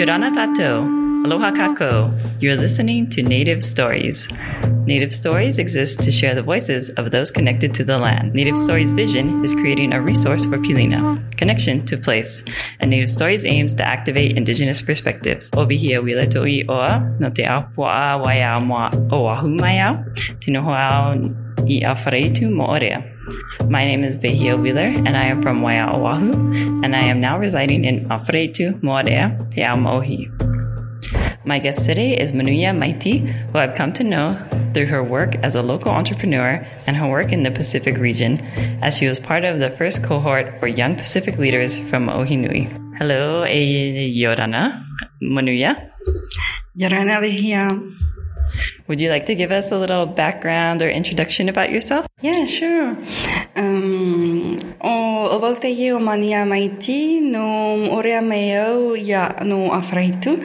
Yorana Tato, Aloha Kako. You're listening to Native Stories. Native Stories exists to share the voices of those connected to the land. Native Stories' vision is creating a resource for Pilina, connection to place. And Native Stories aims to activate indigenous perspectives. Obihia wila to'i oa, no te apua'a waiau moa oahu mai au, tino hoau i awhareitu mo orea. My name is Behia Wheeler, and I am from Waia Oahu, and I am now residing in Afareaitu, Moarea, Te Ao Maohi. My guest today is Manuia Maiti, who I've come to know through her work as a local entrepreneur and her work in the Pacific region, as she was part of the first cohort for young Pacific leaders from Ohinui. Hello, Yorana, Manuia. Yorana Behia. Would you like to give us a little background or introduction about yourself? Yeah, sure. Um, o about the year mania maiti no orea meo ya no afraitu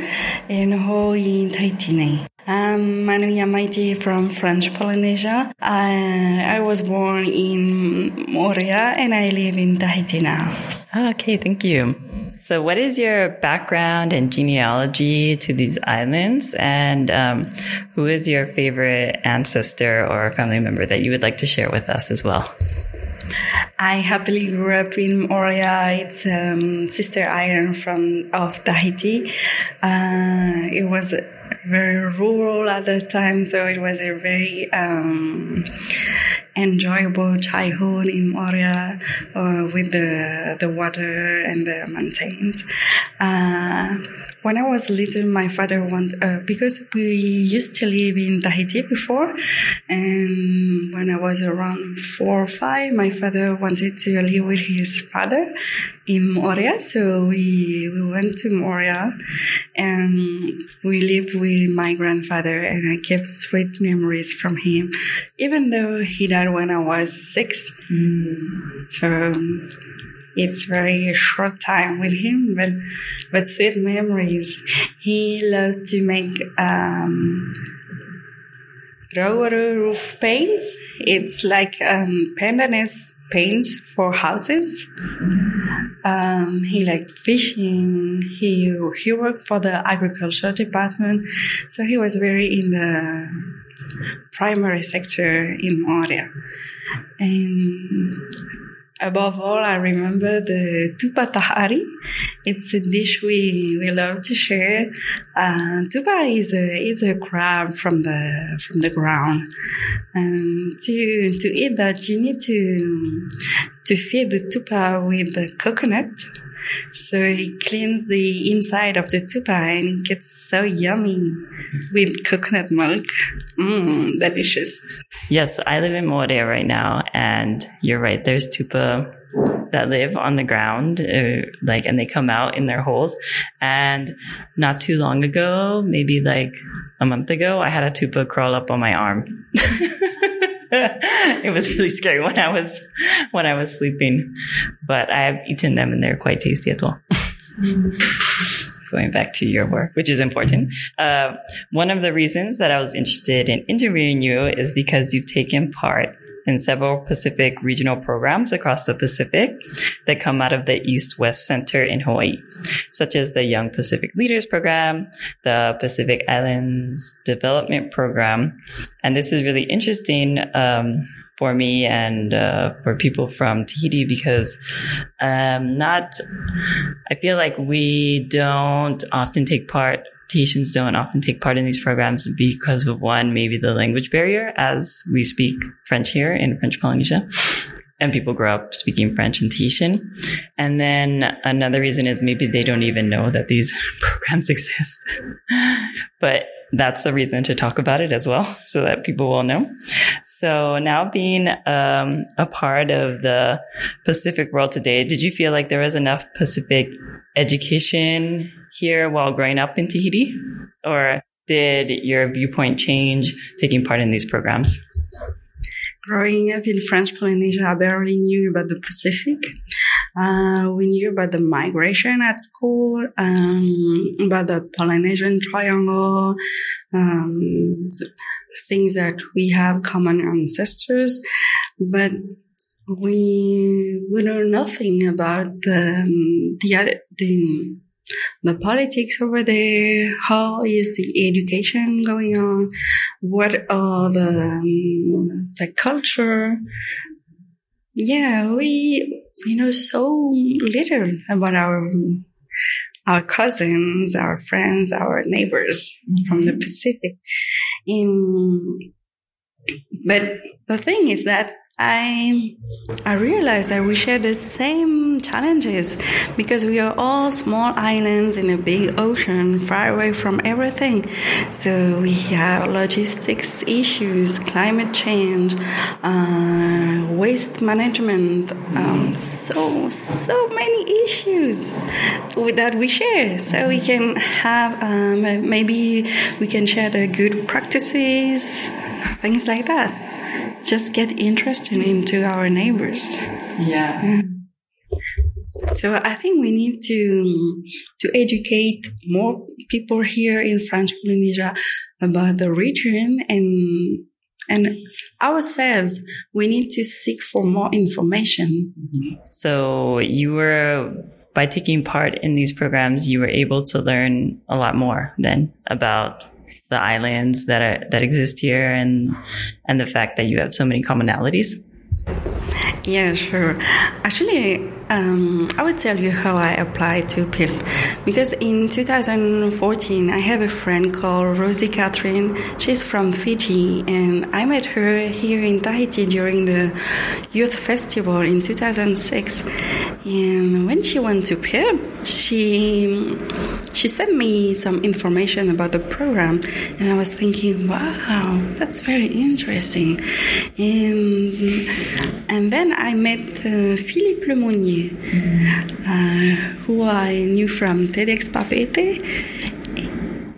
e no ho i Tahiti nei. I'm Manuia Maiti from French Polynesia. I, I was born in Morea and I live in Tahiti now. Okay, thank you. So, what is your background and genealogy to these islands? And um, who is your favorite ancestor or family member that you would like to share with us as well? I happily grew up in Morea. It's um, sister island from of Tahiti. Uh, it was very rural at the time, so it was a very um, enjoyable childhood in Moorea uh, with the the water and the mountains. Uh, when I was little, my father wanted uh, because we used to live in Tahiti before, and when I was around four or five, my father wanted to live with his father in Moorea. so we we went to Moorea and we lived with my grandfather, and I kept sweet memories from him, even though he died when I was six. Mm. So it's very short time with him, but but sweet memories. He loved to make um, roof paints. It's like um, pandanus paints for houses. Um, he liked fishing. He he worked for the agriculture department, so he was very in the primary sector in Morea. And above all, I remember the tupa tahari. It's a dish we, we love to share. Uh, tupa is a is a crab from the from the ground, and to to eat that you need to to feed the tupa with the coconut. So it cleans the inside of the tupa and it gets so yummy with coconut milk. Mmm, delicious. Yes, I live in Morea right now, and you're right. There's tupa that live on the ground, uh, like, and they come out in their holes. And not too long ago, maybe like a month ago, I had a tupa crawl up on my arm. it was really scary when I was when I was sleeping, but I have eaten them and they're quite tasty as well. Going back to your work, which is important. Uh, one of the reasons that I was interested in interviewing you is because you've taken part in several Pacific regional programs across the Pacific that come out of the East West Center in Hawaii, such as the Young Pacific Leaders Program, the Pacific Islands Development Program. And this is really interesting. Um, for me and uh, for people from Tahiti because um, not, I feel like we don't often take part Tahitians don't often take part in these programs because of one, maybe the language barrier, as we speak French here in French Polynesia. And people grow up speaking French and Tahitian. And then another reason is maybe they don't even know that these programs exist. but that's the reason to talk about it as well, so that people will know. So now being um, a part of the Pacific world today, did you feel like there was enough Pacific education here while growing up in Tahiti? Or did your viewpoint change taking part in these programs? Growing up in French Polynesia, I barely knew about the Pacific. Uh, we knew about the migration at school, um, about the Polynesian Triangle, um, things that we have common ancestors, but we we know nothing about the um, the the the politics over there? How is the education going on? What are the, um, the culture? Yeah, we, you know so little about our, our cousins, our friends, our neighbors from the Pacific. In, but the thing is that I I realized that we share the same challenges because we are all small islands in a big ocean, far away from everything. So we have logistics issues, climate change, uh, waste management, um, so so many issues that we share. So we can have um, maybe we can share the good practices, things like that just get interested into our neighbors. Yeah. Mm. So I think we need to to educate more people here in French Polynesia about the region and and ourselves. We need to seek for more information. Mm-hmm. So you were by taking part in these programs, you were able to learn a lot more then about the islands that are that exist here and and the fact that you have so many commonalities? Yeah, sure. Actually, um, I would tell you how I applied to PILP because in 2014 I have a friend called Rosie Catherine. She's from Fiji, and I met her here in Tahiti during the youth festival in 2006. And when she went to PILP, she she sent me some information about the program, and I was thinking, wow, that's very interesting. And and then I met uh, Philippe Lemonnier uh, who I knew from TEDx Papeete.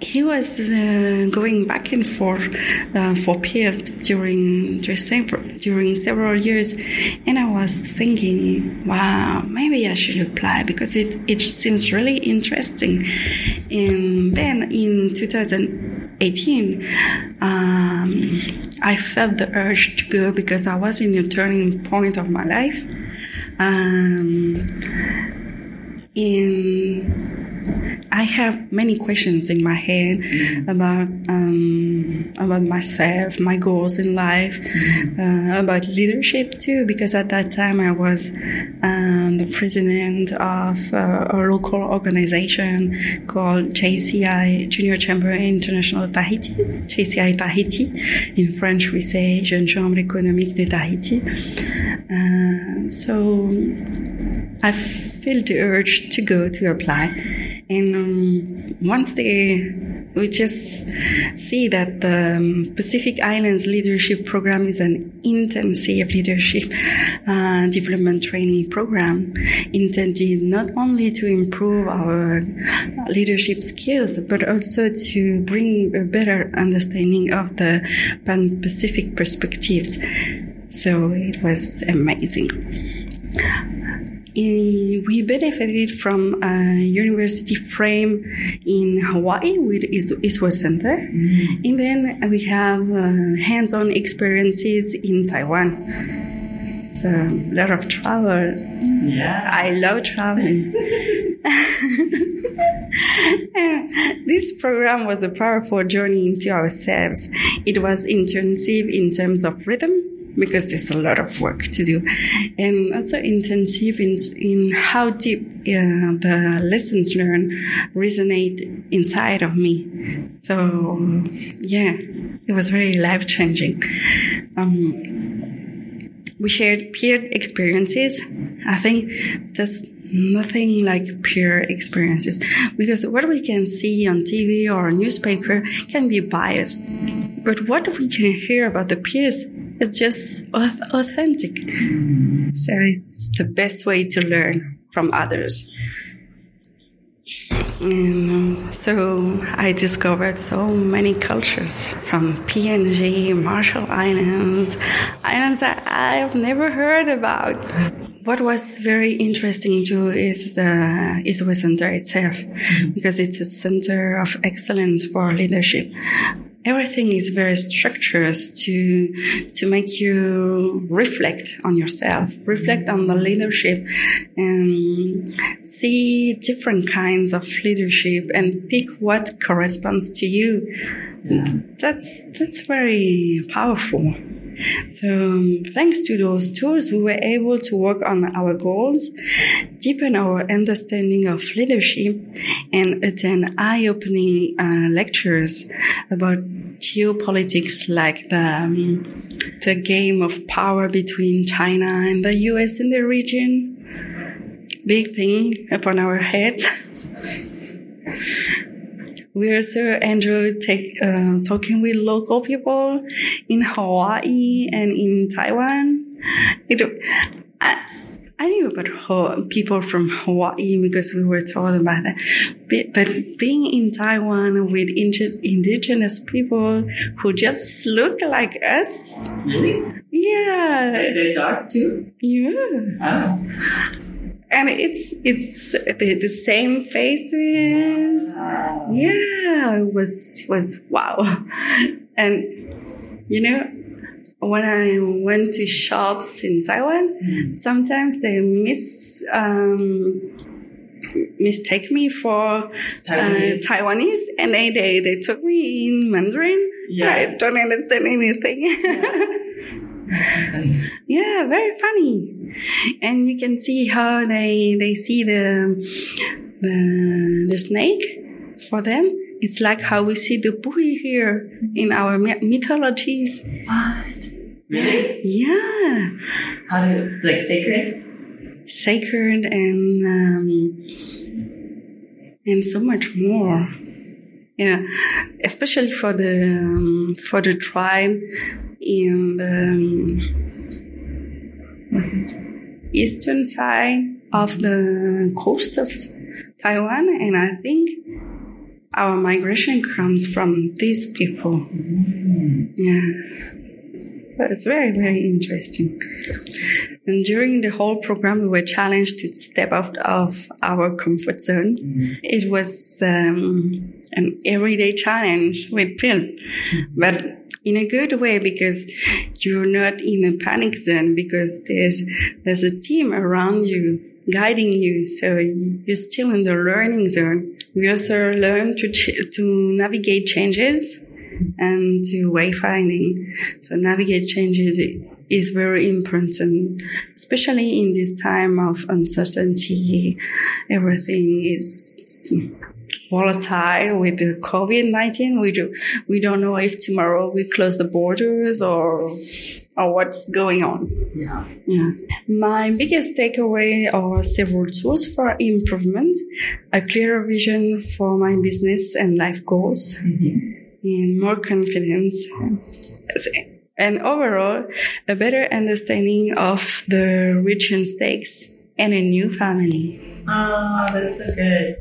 He was uh, going back and forth uh, for PILP during, during several years, and I was thinking, wow, maybe I should apply because it, it seems really interesting. And then in 2018, um, I felt the urge to go because I was in a turning point of my life. Um, in I have many questions in my head mm-hmm. about um, about myself, my goals in life, mm-hmm. uh, about leadership too. Because at that time I was um, the president of uh, a local organization called JCI Junior Chamber International Tahiti, JCI Tahiti. In French, we say Jeune Chambre Économique de Tahiti. Uh, so I felt the urge to go to apply. And um, once they, we just see that the um, Pacific Islands Leadership Program is an intensive leadership uh, development training program intended not only to improve our leadership skills, but also to bring a better understanding of the Pan-Pacific perspectives. So it was amazing we benefited from a university frame in Hawaii with East West Center. Mm-hmm. And then we have uh, hands-on experiences in Taiwan. So a lot of travel. Yeah. I love traveling. this program was a powerful journey into ourselves. It was intensive in terms of rhythm, because there's a lot of work to do and also intensive in, in how deep uh, the lessons learned resonate inside of me. So yeah, it was very life changing. Um, we shared peer experiences. I think there's nothing like peer experiences because what we can see on TV or newspaper can be biased. But what we can hear about the peers it's just authentic. So it's the best way to learn from others. And so I discovered so many cultures from PNG, Marshall Islands, islands that I've never heard about. What was very interesting too is uh, East West Center itself, because it's a center of excellence for leadership everything is very structured to to make you reflect on yourself, reflect on the leadership, and see different kinds of leadership and pick what corresponds to you. Yeah. That's that's very powerful. So um, thanks to those tools, we were able to work on our goals, deepen our understanding of leadership, and attend eye-opening uh, lectures about geopolitics, like the um, the game of power between China and the U.S. in the region. Big thing upon our heads. we also enjoy take, uh, talking with local people in Hawaii and in Taiwan. It, I, I knew about people from Hawaii because we were told about that. But, but being in Taiwan with indigenous people who just look like us. Really? Yeah. They're dark too? Yeah. Oh and it's it's the, the same faces. Wow. Yeah, it was was wow. And you know, when I went to shops in Taiwan, mm. sometimes they miss um, mistake me for Taiwanese. Uh, Taiwanese, and they, they they took me in Mandarin. Yeah. I don't understand anything. Yeah. yeah, very funny. And you can see how they they see the the, the snake for them. It's like how we see the buoy here in our mythologies. What? Really? Yeah. How do like sacred? Sacred and um, and so much more. Yeah, especially for the um, for the tribe in the um, eastern side of the coast of Taiwan, and I think our migration comes from these people. Mm. Yeah. So it's very, very interesting. And during the whole program, we were challenged to step out of our comfort zone. Mm-hmm. It was um, an everyday challenge with film, mm-hmm. but in a good way because you're not in a panic zone because there's there's a team around you guiding you so you're still in the learning zone we also learn to ch- to navigate changes and to wayfinding so navigate changes is very important especially in this time of uncertainty everything is volatile with the COVID-19. We do, we don't know if tomorrow we close the borders or, or what's going on. Yeah. Yeah. My biggest takeaway are several tools for improvement, a clearer vision for my business and life goals, mm-hmm. and more confidence. And overall, a better understanding of the region stakes and a new family. Oh, that's so good.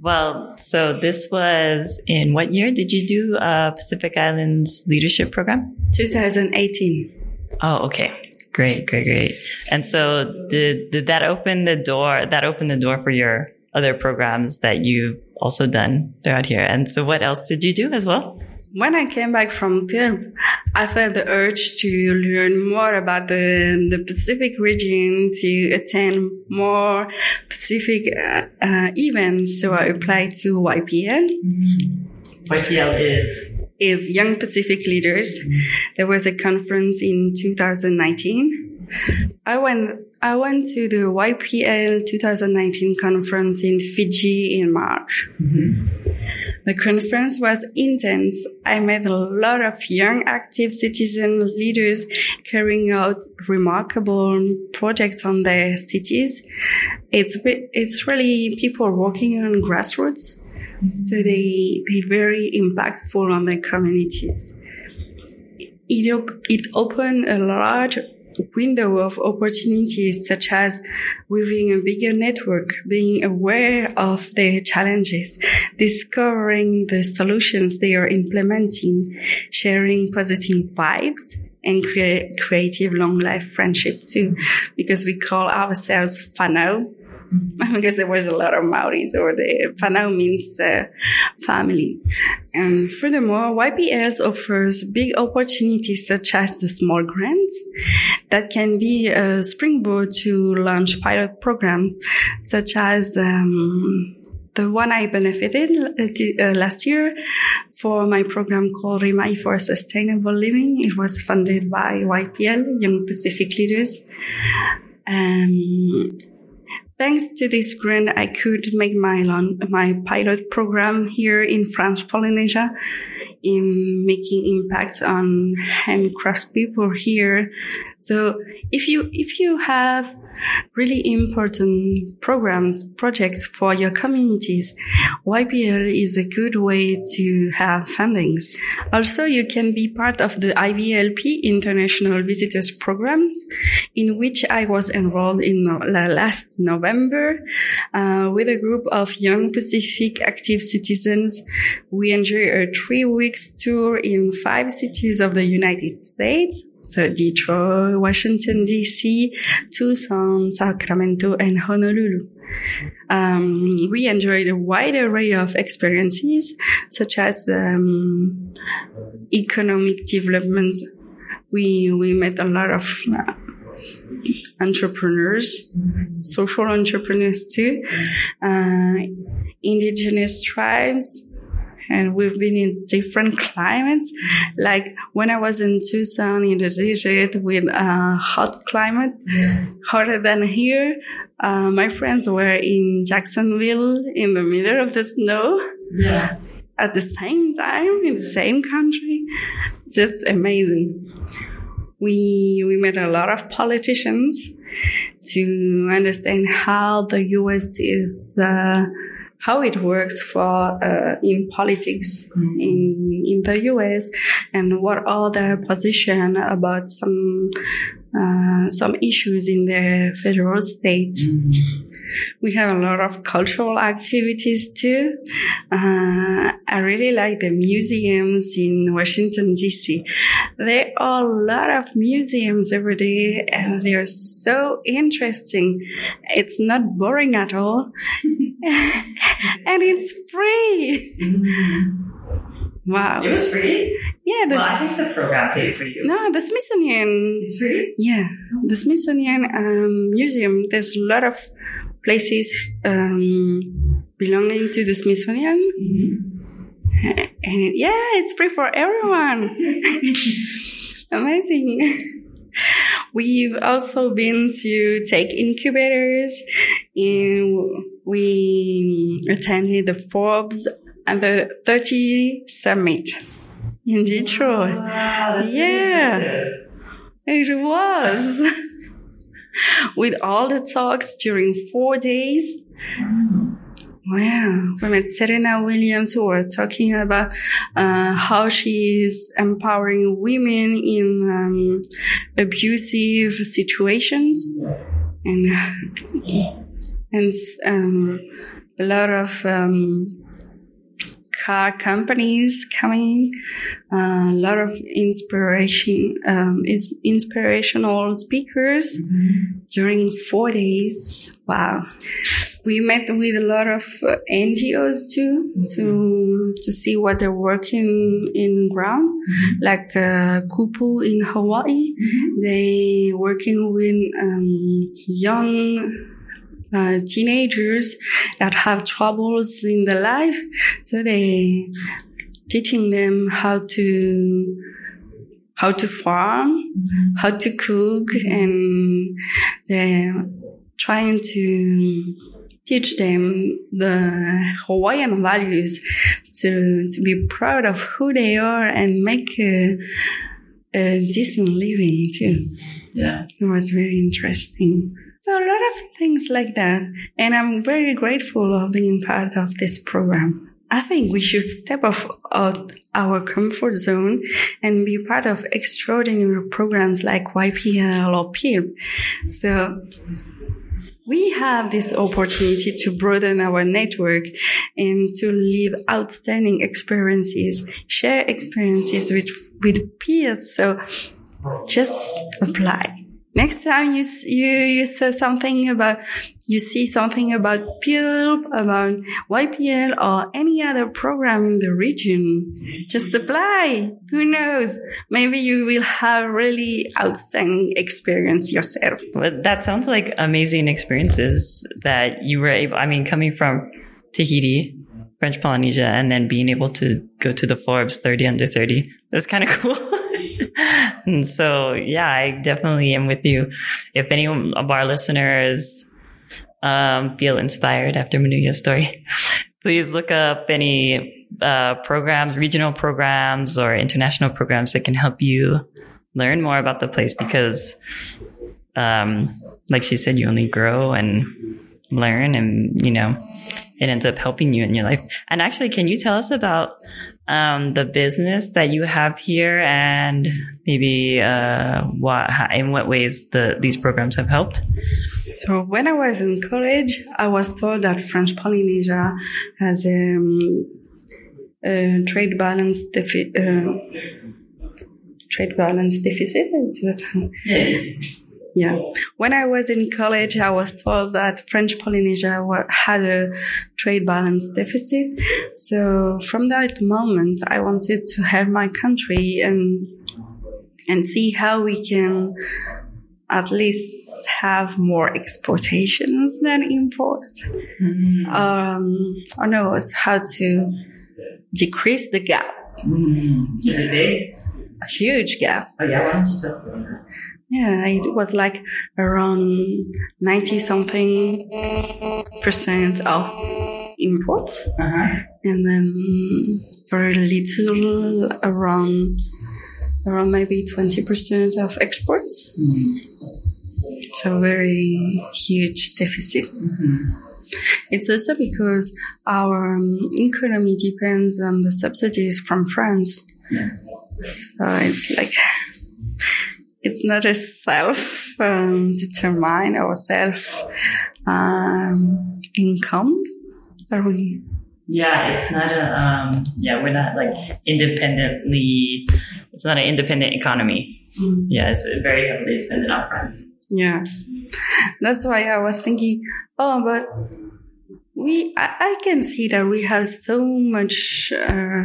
Well, so this was in what year did you do a Pacific Islands leadership program? 2018. Oh, okay. Great, great, great. And so did did that open the door that opened the door for your other programs that you've also done throughout here? And so what else did you do as well? When I came back from Perth, I felt the urge to learn more about the, the Pacific region, to attend more Pacific uh, uh, events. So I applied to YPL. Mm-hmm. YPL is? Is Young Pacific Leaders. Mm-hmm. There was a conference in 2019. I went, I went to the YPL 2019 conference in Fiji in March. Mm-hmm. The conference was intense. I met a lot of young active citizen leaders carrying out remarkable projects on their cities. It's, it's really people working on grassroots. So they, they very impactful on their communities. It, op- it opened a large window of opportunities such as weaving a bigger network, being aware of their challenges, discovering the solutions they are implementing, sharing positive vibes, and create creative long life friendship too, because we call ourselves whanau, because there was a lot of Maoris over there. Whanau means uh, family. And furthermore, YPL offers big opportunities such as the small grants that can be a springboard to launch pilot programs such as um, the one I benefited uh, last year for my program called Rimai for Sustainable Living. It was funded by YPL, Young Pacific Leaders. Um, thanks to this grant, I could make my my pilot program here in French Polynesia in making impacts on handcraft people here. So if you, if you have really important programs, projects for your communities, YPL is a good way to have fundings. Also, you can be part of the IVLP International Visitors Program, in which I was enrolled in last November uh, with a group of young Pacific active citizens. We enjoy a three weeks tour in five cities of the United States so Detroit, Washington, D.C., Tucson, Sacramento, and Honolulu. Um, we enjoyed a wide array of experiences, such as um, economic developments. We we met a lot of uh, entrepreneurs, social entrepreneurs too, uh, indigenous tribes, and we've been in different climates. Like when I was in Tucson in the desert with a hot climate, hotter than here, uh, my friends were in Jacksonville in the middle of the snow. Yeah. At the same time, in the same country. Just amazing. We, we met a lot of politicians to understand how the U.S. is, uh, how it works for uh, in politics mm-hmm. in in the US and what are their position about some uh, some issues in the federal state. Mm-hmm. We have a lot of cultural activities too. Uh, I really like the museums in Washington DC. There are a lot of museums every day and they're so interesting. It's not boring at all. and it's free. Wow. It was free? Yeah. The, well, I think the program paid for you. No, the Smithsonian. It's free? Yeah. The Smithsonian um, Museum, there's a lot of places um, belonging to the Smithsonian. Mm-hmm. And yeah, it's free for everyone. Amazing. We've also been to take incubators and we attended the Forbes Under 30 summit in Detroit. Wow, yeah, it was. With all the talks during four days. Wow. We met Serena Williams who were talking about uh, how she is empowering women in um, abusive situations and and um, a lot of um, car companies coming, uh, a lot of inspiration, um, inspirational speakers mm-hmm. during four days. Wow. We met with a lot of uh, NGOs too mm-hmm. to to see what they're working in ground, mm-hmm. like uh, Kupu in Hawaii. Mm-hmm. They working with um, young uh, teenagers that have troubles in their life. So they teaching them how to how to farm, how to cook, and they're trying to teach them the Hawaiian values to to be proud of who they are and make a, a decent living too. Yeah, it was very interesting. So a lot of things like that. And I'm very grateful of being part of this program. I think we should step off out our comfort zone and be part of extraordinary programs like YPL or PILP. So we have this opportunity to broaden our network and to live outstanding experiences, share experiences with, with peers. So just apply. Next time you you you say something about you see something about PILP, about YPL or any other program in the region, just apply. Who knows? Maybe you will have really outstanding experience yourself. Well, that sounds like amazing experiences that you were able, I mean, coming from Tahiti, French Polynesia, and then being able to go to the Forbes 30 under 30. That's kind of cool. And so, yeah, I definitely am with you. If any of our listeners um, feel inspired after Manuia's story, please look up any uh, programs, regional programs or international programs that can help you learn more about the place because, um, like she said, you only grow and learn and, you know, it ends up helping you in your life. And actually, can you tell us about um, the business that you have here and maybe uh, what, in what ways the, these programs have helped? So when I was in college, I was told that French Polynesia has um, a trade balance deficit. Uh, trade balance deficit is that? Yes. Yeah. When I was in college, I was told that French Polynesia had a trade balance deficit. So from that moment, I wanted to help my country and, and see how we can at least have more exportations than imports. Mm-hmm. Um, I know it's how to decrease the gap. Mm-hmm. Is it big? A huge gap. Oh yeah, why don't you tell us about that? Yeah, it was like around 90 something percent of imports. Uh-huh. And then very little around, around maybe 20% of exports. Mm-hmm. So very huge deficit. Mm-hmm. It's also because our um, economy depends on the subsidies from France. Yeah. So it's like, it's not a self um, determined or self um, income that we. Yeah, it's not a. Um, yeah, we're not like independently. It's not an independent economy. Mm. Yeah, it's very heavily dependent on France. Yeah, that's why I was thinking. Oh, but we I, I, can see that we have so much uh,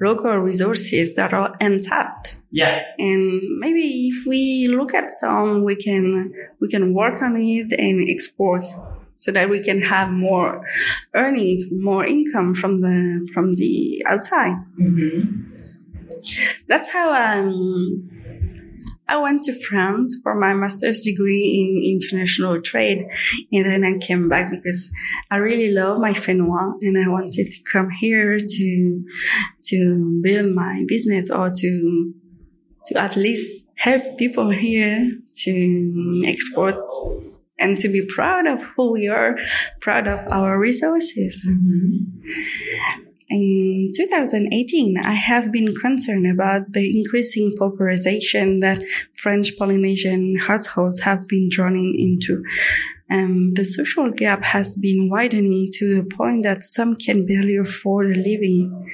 local resources that are untapped yeah and maybe if we look at some we can we can work on it and export so that we can have more earnings more income from the from the outside mm-hmm. that's how um I went to France for my master's degree in international trade. And then I came back because I really love my Fenois and I wanted to come here to, to build my business or to, to at least help people here to export and to be proud of who we are, proud of our resources. Mm-hmm. In 2018, I have been concerned about the increasing pauperization that French Polynesian households have been drawn into. Um, the social gap has been widening to the point that some can barely afford a living.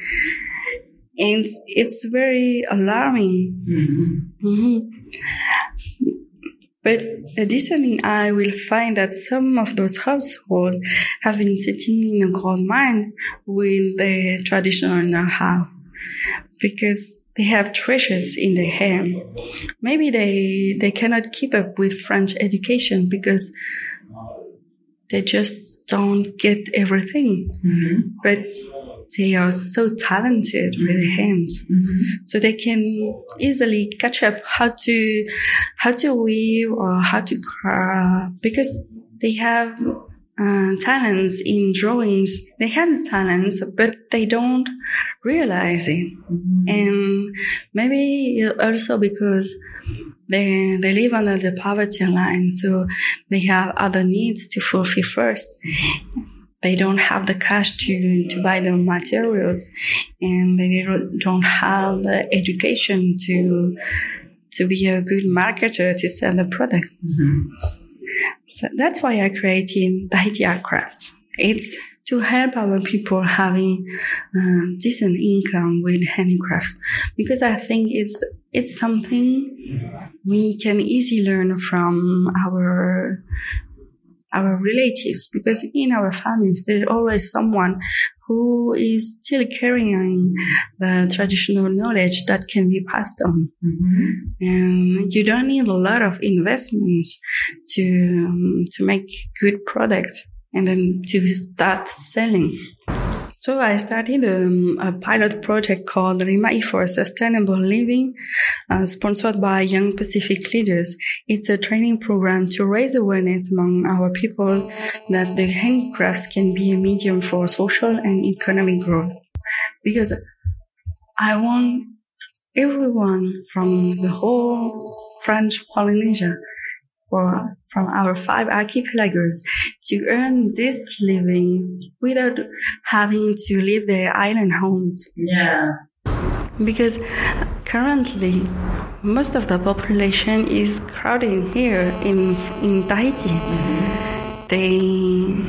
And it's very alarming. Mm-hmm. Mm-hmm. But additionally, I will find that some of those households have been sitting in a gold mine with the traditional know-how because they have treasures in their hand. Maybe they, they cannot keep up with French education because they just don't get everything. Mm-hmm. But they are so talented with their hands. Mm-hmm. So they can easily catch up how to, how to weave or how to craft because they have uh, talents in drawings. They have the talents, but they don't realize it. Mm-hmm. And maybe also because they, they live under the poverty line. So they have other needs to fulfill 1st they don't have the cash to, to buy the materials and they don't have the education to, to be a good marketer to sell the product. Mm-hmm. So that's why I created the Art Crafts. It's to help our people having uh, decent income with handicrafts because I think it's it's something we can easily learn from our our relatives because in our families there's always someone who is still carrying the traditional knowledge that can be passed on mm-hmm. and you don't need a lot of investments to um, to make good products and then to start selling so I started um, a pilot project called Rimai for Sustainable Living, uh, sponsored by Young Pacific Leaders. It's a training program to raise awareness among our people that the handicrafts can be a medium for social and economic growth. Because I want everyone from the whole French Polynesia for, from our five archipelagos to earn this living without having to leave their island homes. Yeah. Because currently, most of the population is crowding here in in Tahiti. Mm-hmm. They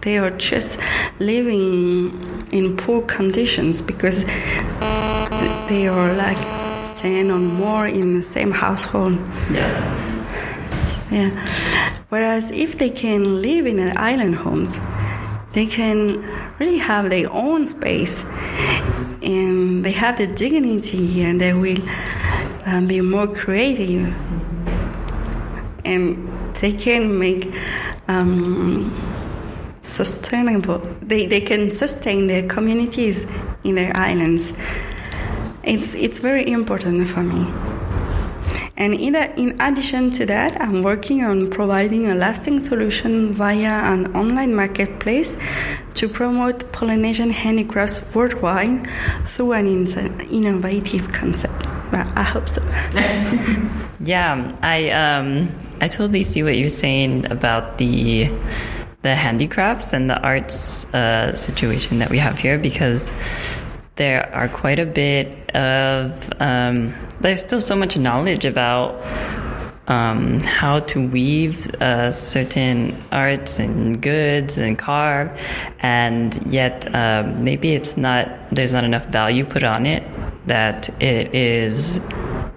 they are just living in poor conditions because they are like ten or more in the same household. Yeah. Yeah. Whereas if they can live in their island homes, they can really have their own space and they have the dignity here and they will um, be more creative and they can make um, sustainable they, they can sustain their communities in their islands it's it's very important for me and in, a, in addition to that, I'm working on providing a lasting solution via an online marketplace to promote Polynesian handicrafts worldwide through an in- innovative concept. Well, I hope so. yeah, I um, I totally see what you're saying about the the handicrafts and the arts uh, situation that we have here because there are quite a bit of um, there's still so much knowledge about um, how to weave uh, certain arts and goods and carve, and yet uh, maybe it's not there's not enough value put on it that it is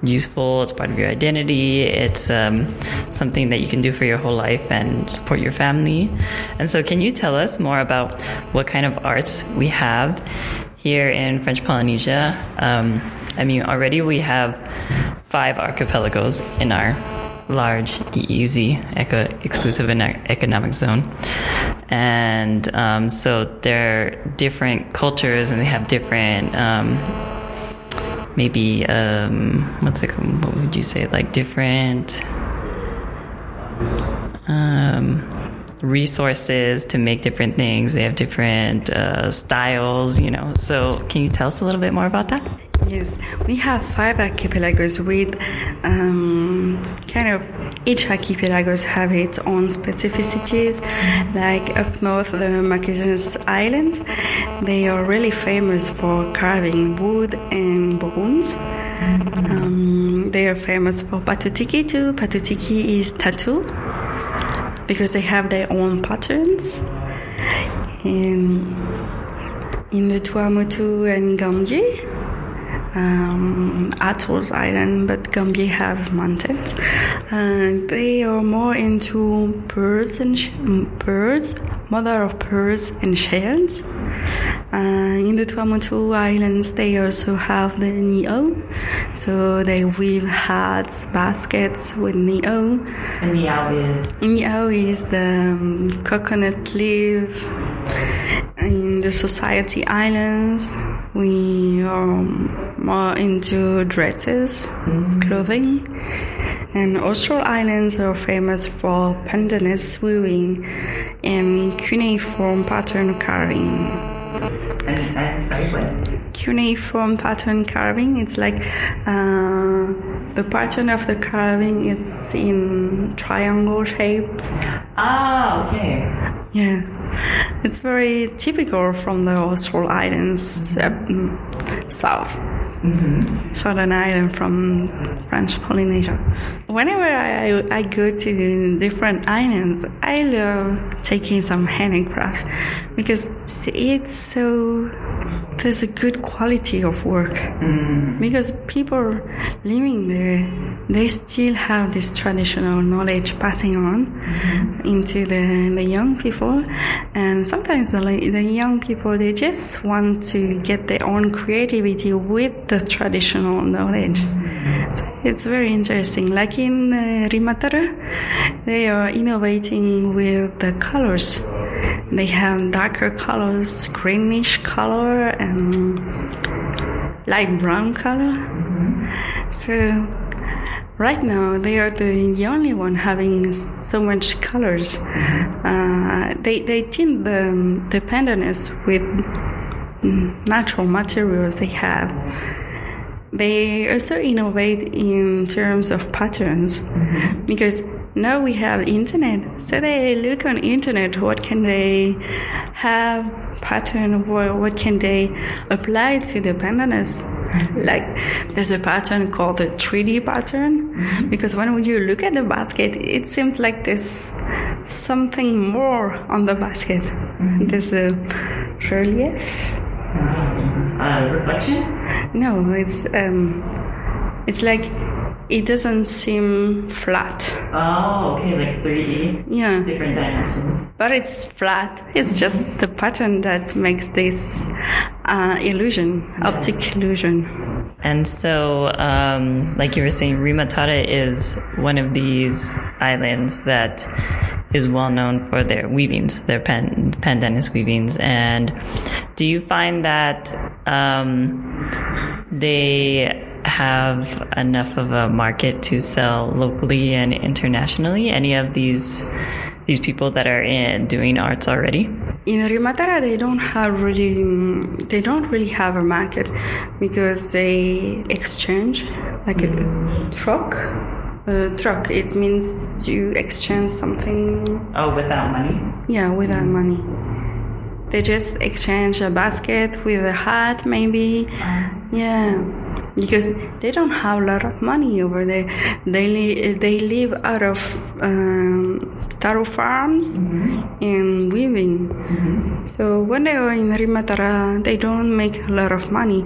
useful. It's part of your identity. It's um, something that you can do for your whole life and support your family. And so, can you tell us more about what kind of arts we have here in French Polynesia. I mean, already we have five archipelagos in our large easy, eco- exclusive economic zone. And um, so they're different cultures and they have different, um, maybe, um, what's it, what would you say, like different um, resources to make different things. They have different uh, styles, you know. So, can you tell us a little bit more about that? Yes, we have five archipelagos with um, kind of each archipelagos have its own specificities. Like up north, the Marquesas Islands, they are really famous for carving wood and bones. Um, they are famous for patutiki too. Patutiki is tattoo because they have their own patterns. In, in the Tuamotu and Gambier, um, atolls island, but Gambier have mountains. Uh, they are more into birds and sh- birds, mother of pearls and shells. Uh, in the Tuamotu Islands, they also have the ni'o. So they weave hats, baskets with ni'o. And ni'o is? Ni'o is the um, coconut leaf. In the Society Islands, we are more into dresses, mm-hmm. clothing. And Austral Islands are famous for pandanus weaving and cuneiform pattern carving. Cuneiform pattern carving. It's like uh, the pattern of the carving is in triangle shapes. Ah, okay. Yeah, it's very typical from the Austral Islands uh, south. Mm-hmm. Southern Island from French Polynesia. Whenever I, I go to different islands, I love taking some handicrafts because it's so there's a good quality of work Mm. because people living there they still have this traditional knowledge passing on into the, the young people and sometimes the, the young people they just want to get their own creativity with the traditional knowledge it's very interesting like in uh, Rimatara they are innovating with the colors they have darker colors greenish color and light brown color. So right now they are the only one having so much colors. Uh, they they tint the the pandanus with natural materials they have. They also innovate in terms of patterns because now we have internet. So they look on internet. What can they have pattern? What, can they apply to the pandanus? Like there's a pattern called the 3D pattern because when you look at the basket, it seems like there's something more on the basket. There's a relief. Uh, reflection? No, it's um, it's like it doesn't seem flat. Oh, okay, like 3D, Yeah, different dimensions. but it's flat. It's just the pattern that makes this uh, illusion, optic illusion. And so, um, like you were saying, Rimatara is one of these islands that is well known for their weavings, their pan, pandanus weavings. And do you find that um, they have enough of a market to sell locally and internationally? Any of these these people that are in doing arts already? In Rimatara, they don't have really, they don't really have a market because they exchange like a troc. A troc, it means to exchange something Oh, without money. Yeah, without mm. money. They just exchange a basket with a hat, maybe. Ah. Yeah, because they don't have a lot of money over there. They li- they live out of um, taro farms mm-hmm. and weaving. Mm-hmm. So when they are in Rimatara, they don't make a lot of money.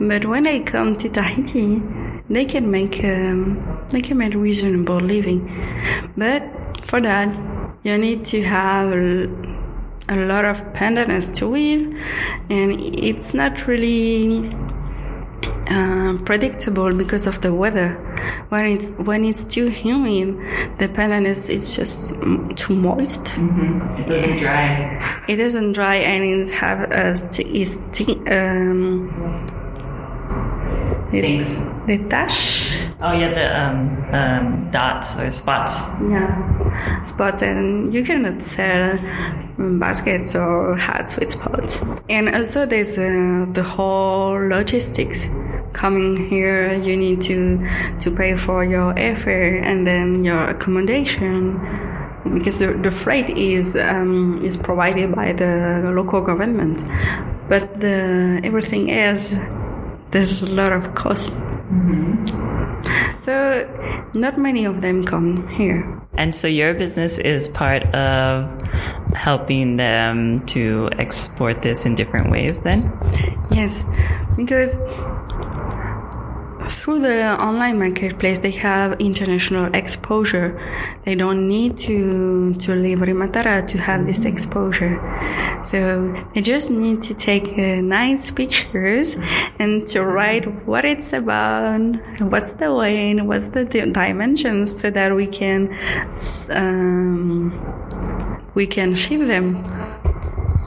But when they come to Tahiti, they can make um, they can make a reasonable living. But for that, you need to have a lot of pandanus to weave, and it's not really uh, predictable because of the weather. When it's when it's too humid, the pandanus is just mm, too moist. It doesn't dry. It doesn't dry and it have a sti- um, Sinks. the tash. Oh yeah, the um, um, dots or spots. Yeah, spots, and you cannot sell um, baskets or hats with spots. And also, there's uh, the whole logistics. Coming here, you need to to pay for your airfare and then your accommodation because the, the freight is um, is provided by the local government, but the everything else there's a lot of cost. Mm-hmm. So not many of them come here. And so your business is part of helping them to export this in different ways then? Yes, because through the online marketplace they have international exposure. They don't need to to leave Rimatara to have this exposure. So they just need to take uh, nice pictures and to write what it's about, what's the weight, what's the di- dimensions, so that we can um, we can ship them.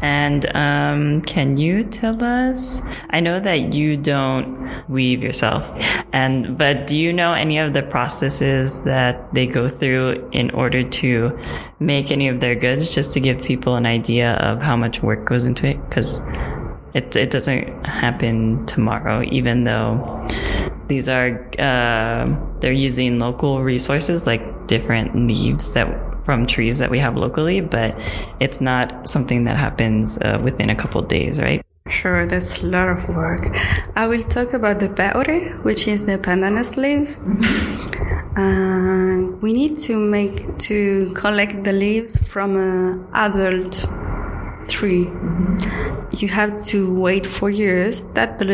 And um, can you tell us? I know that you don't weave yourself, and but do you know any of the processes that they go through in order to make any of their goods, just to give people an idea of how much work goes into it? Because it it doesn't happen tomorrow, even though these are uh, they're using local resources like different leaves that from trees that we have locally, but it's not something that happens uh, within a couple days, right? Sure, that's a lot of work. I will talk about the pae'ore, which is the pandanus leaf. Uh, we need to make to collect the leaves from an adult tree. You have to wait four years that the,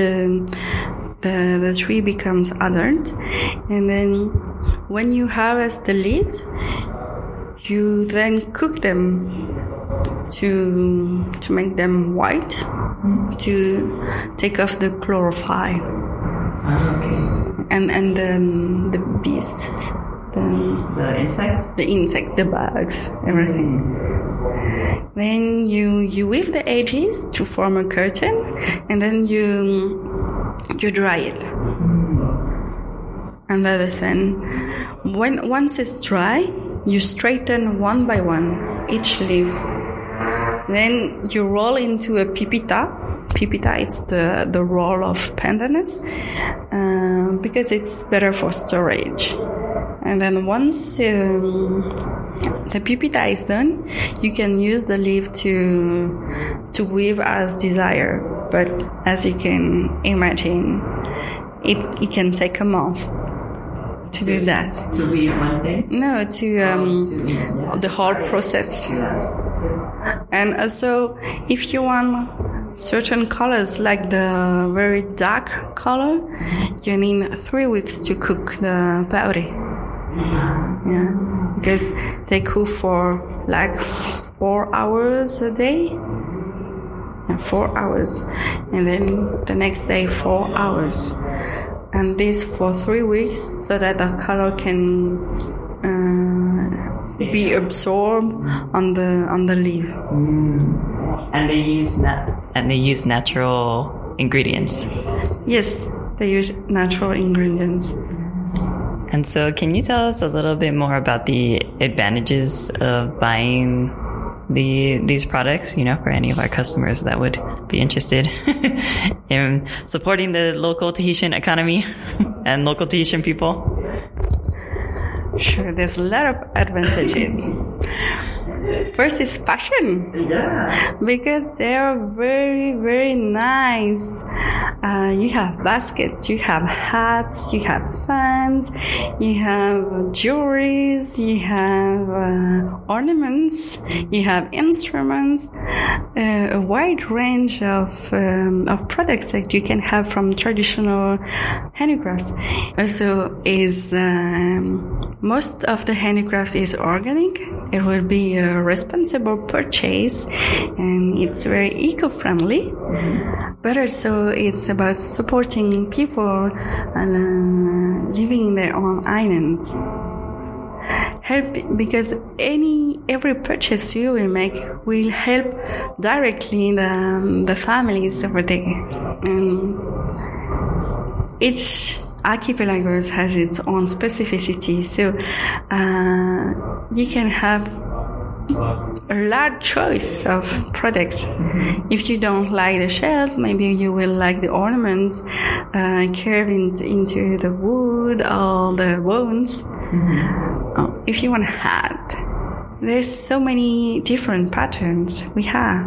the, the tree becomes adult. And then when you harvest the leaves, you then cook them to to make them white to take off the chlorophyll okay. and and the, the beasts the, The insects? the insect the bugs everything then you you weave the edges to form a curtain and then you you dry it under the sun when once it's dry you straighten one by one each leaf then you roll into a pipita. Pipita, it's the, the roll of pandanus uh, because it's better for storage. And then once um, the pipita is done, you can use the leaf to to weave as desired. But as you can imagine, it, it can take a month to do that. To weave one thing? No, to um, To- yeah. the whole process. And also, if you want certain colors, like the very dark color, you need three weeks to cook the powder. Yeah, because they cook for like four hours a day. Yeah, four hours, and then the next day four hours, and this for three weeks so that the color can uh, be absorbed on the on the leaf. And they use nat- and they use natural ingredients. Yes, they use natural ingredients. And so, can you tell us a little bit more about the advantages of buying the these products? You know, for any of our customers that would be interested in supporting the local Tahitian economy and local Tahitian people. Sure, there's a lot of advantages. First is fashion. Yeah. because they are very very nice uh, you have baskets you have hats you have fans you have jewelries you have uh, ornaments you have instruments uh, a wide range of um, of products that you can have from traditional handicrafts also is um, most of the handicrafts is organic. It will be a responsible purchase and it's very eco-friendly. But also it's about supporting people and uh, living in their own islands. Help because any every purchase you will make will help directly the, the families over there. And each archipelagos has its own specificity so uh, you can have a large choice of products. If you don't like the shells, maybe you will like the ornaments uh, carved in- into the wood or the bones. Oh, if you want a hat, there's so many different patterns we have.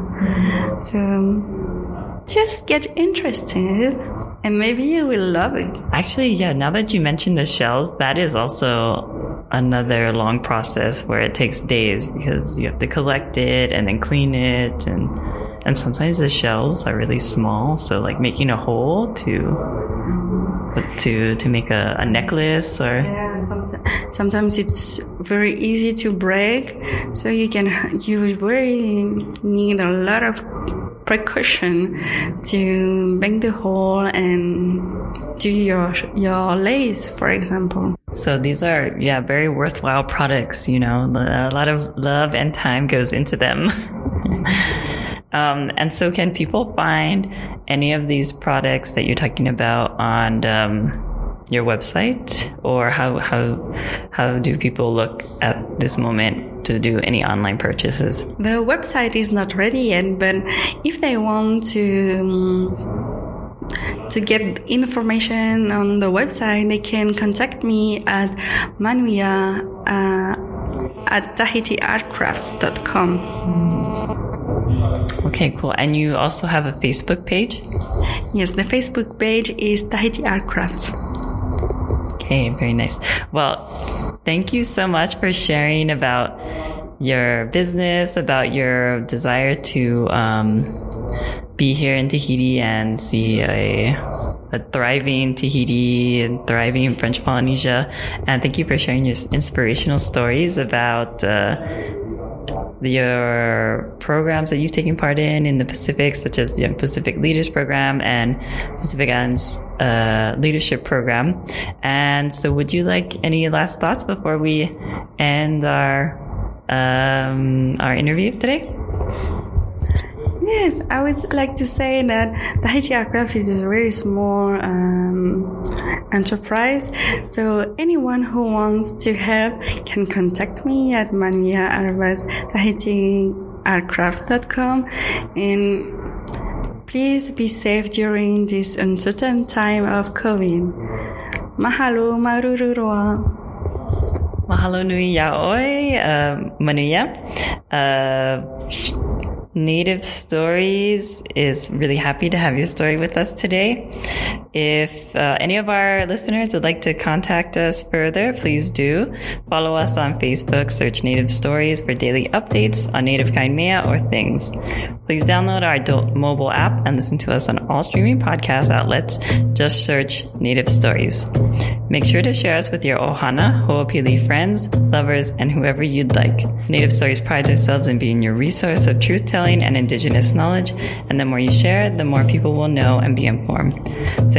So just get interested and maybe you will love it. Actually, yeah, now that you mentioned the shells, that is also another long process where it takes days because you have to collect it and then clean it and and sometimes the shells are really small, so like making a hole to to to make a, a necklace or Yeah, sometimes, sometimes it's very easy to break, so you can you really need a lot of precaution to make the hole and do your your lace, for example. So these are, yeah, very worthwhile products. You know, a lot of love and time goes into them. um, and so, can people find any of these products that you're talking about on um, your website, or how how how do people look at this moment to do any online purchases? The website is not ready yet, but if they want to. um, to get information on the website, they can contact me at manuia uh, at tahitiartcrafts.com. Okay, cool. And you also have a Facebook page. Yes, the Facebook page is Tahiti Art Crafts. Okay, very nice. Well, thank you so much for sharing about your business, about your desire to um, be here in Tahiti and see a, a thriving Tahiti and thriving French Polynesia. And thank you for sharing your inspirational stories about uh, your programs that you've taken part in in the Pacific, such as Young Pacific Leaders Program and Pacific Islands uh, Leadership Program. And so, would you like any last thoughts before we end our um, our interview today? Yes, I would like to say that Tahiti Art Crafts is a very small um, enterprise. So anyone who wants to help can contact me at manuia and please be safe during this uncertain time of COVID. Mahalo marururoa. Mahalo nui loa, uh, manuia. Uh, Native Stories is really happy to have your story with us today. If uh, any of our listeners would like to contact us further, please do. Follow us on Facebook, search Native Stories for daily updates on Native Kaimea or things. Please download our adult mobile app and listen to us on all streaming podcast outlets. Just search Native Stories. Make sure to share us with your Ohana, Ho'opili friends, lovers, and whoever you'd like. Native Stories prides ourselves in being your resource of truth telling and indigenous knowledge, and the more you share, the more people will know and be informed.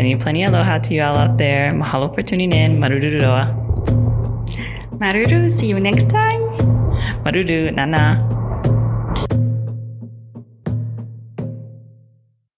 Sending plenty aloha to you all out there. Mahalo for tuning in. Maruru roa. Maruru, see you next time. Maruru, nana.